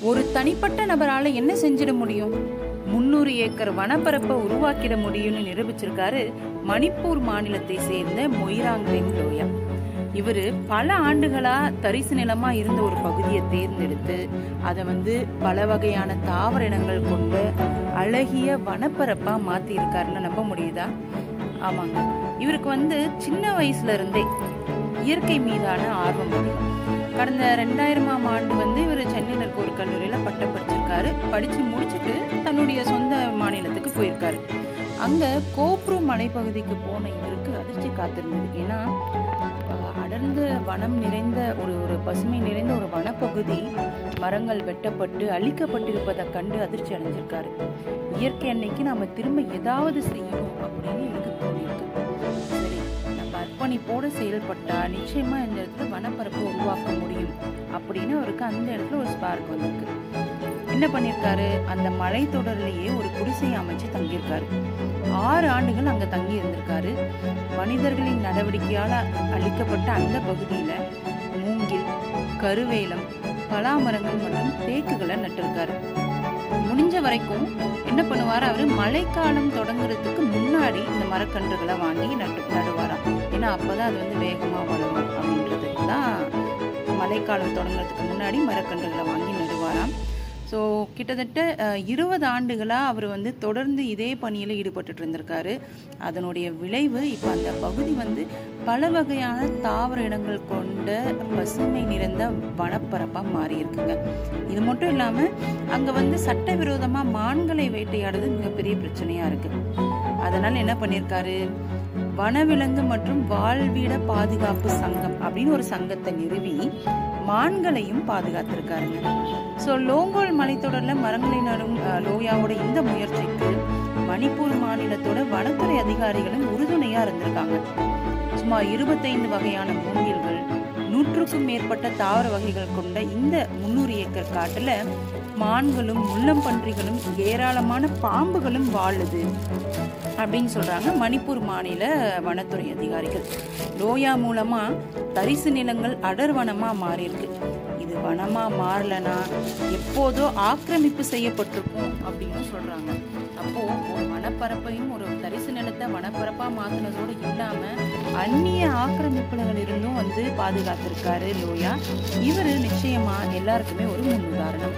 ஒரு தனிப்பட்ட நபரால என்ன செஞ்சிட முடியும்? முன்னூறு ஏக்கர் வனப்பரப்பை உருவாக்கிட முடியும்னு நிரூபிச்சிருக்காரு மணிப்பூர் மாநிலத்தை சேர்ந்த மொய்ராங் ரெங் லோயா இவர் பல ஆண்டுகளா தரிசு நிலமா இருந்த ஒரு பகுதியை தேர்ந்தெடுத்து அதை வந்து பல வகையான தாவர இனங்கள் கொண்ட அழகிய வனப்பரப்பா மாத்தி இருக்காருன்னு நம்ப முடியுதா? ஆமாங்க. இவருக்கு வந்து சின்ன வயசுல இருந்தே இயற்கை மீதான ஆர்வம் அதிகம். கடந்த ரெண்டாயிரமாம் ஆண்டு வந்து இவர் சென்னையில் இருக்க ஒரு கல்லூரியில் பட்டம் படிச்சிருக்காரு. படித்து முடிச்சுட்டு தன்னுடைய சொந்த மாநிலத்துக்கு போயிருக்காரு. அங்கே கோப்ரு மலைப்பகுதிக்கு போன இவருக்கு அதிர்ச்சி காத்திருந்தது. ஏன்னா அடர்ந்த வனம் நிறைந்த ஒரு ஒரு பசுமை நிறைந்த ஒரு வனப்பகுதி மரங்கள் வெட்டப்பட்டு அழிக்கப்பட்டிருப்பதை கண்டு அதிர்ச்சி அடைஞ்சிருக்காரு. இயற்கை அன்னைக்கு நாம் திரும்ப ஏதாவது செய்யணும் அப்படின்னு எனக்கு தோணியிருக்கு அர்ப்பணிப்போடு செயல்பட்டா நிச்சயமா இந்த இடத்துல வனப்பரப்பு உருவாக்க முடியும் அப்படின்னு அவருக்கு அந்த இடத்துல ஒரு ஸ்பார்க் வந்திருக்கு. என்ன பண்ணியிருக்காரு? அந்த மலைத்தொடர்லேயே ஒரு குடிசை அமைச்சு தங்கியிருக்காரு. ஆறு ஆண்டுகள் அங்க தங்கி இருந்திருக்காரு. மனிதர்களின் நடவடிக்கையால அளிக்கப்பட்ட அந்த பகுதியில மூங்கில் கருவேலம் பலாமரங்கள் மற்றும் தேக்குகளை நட்டிருக்காரு. முடிஞ்ச வரைக்கும் என்ன பண்ணுவார்? அவர் மழைக்காலம் தொடங்குறதுக்கு முன்னாடி இந்த மரக்கன்றுகளை வாங்கி நட்டு நடுவாராம். ஏன்னா அப்பதான் அது வந்து வேகமா வளரும் அப்படின்றதுக்கு தான் மழைக்காலம் தொடங்குறதுக்கு முன்னாடி மரக்கன்றுகளை வாங்கி நடுவாராம். ஸோ கிட்டத்தட்ட இருபது ஆண்டுகளாக அவர் வந்து தொடர்ந்து இதே பணியில் ஈடுபட்டுட்டு இருந்திருக்காரு. அதனுடைய விளைவு இப்போ அந்த பகுதி வந்து பல வகையான தாவர இடங்கள் கொண்ட பசுமை நிறைந்த வனப்பரப்பாக மாறி இருக்குங்க இது மட்டும் இல்லாமல் அங்கே வந்து சட்டவிரோதமாக மான்களை வேட்டையாடுறது மிகப்பெரிய பிரச்சனையாக இருக்குது அதனால் என்ன பண்ணியிருக்காரு? வனவிலங்கு மற்றும் வாழ்விட பாதுகாப்பு சங்கம் அப்படின்னு ஒரு சங்கத்தை நிறுவி மான்களையும் பாதுகாத்திருக்காருங்க. ஸோ லோங்கோல் மலைத்தொடரில் மரங்களை நடும் லோயாவோட இந்த முயற்சிக்கு மணிப்பூர் மாநிலத்தோட வனத்துறை அதிகாரிகளும் உறுதுணையாக இருந்திருக்காங்க. சுமார் இருபத்தைந்து வகையான மூங்கில்கள் நூற்றுக்கும் மேற்பட்ட தாவர வகைகள் கொண்ட இந்த முன்னூறு ஏக்கர் காட்டில் மான்களும் முள்ளம்பன்றிகளும் ஏராளமான பாம்புகளும் வாழுது அப்படின்னு சொல்கிறாங்க மணிப்பூர் மாநில வனத்துறை அதிகாரிகள். லோயா மூலமாக தரிசு நிலங்கள் அடர்வனமாக மாறியிருக்கு. இது வனமாக மாறலனா எப்போதோ ஆக்கிரமிப்பு செய்யப்பட்டிருக்கும் அப்படின்னு சொல்கிறாங்க அப்போ ஒரு வனப்பரப்பையும் ஒரு தரிசு நிலத்தை வனப்பரப்பா மாத்தினதோடு இல்லாம அந்நிய ஆக்கிரமிப்புகள் இருந்தும் வந்து பாதுகாத்திருக்காரு லோயா. இவர் நிச்சயமா எல்லாருக்குமே ஒரு முன்னுதாரணம்.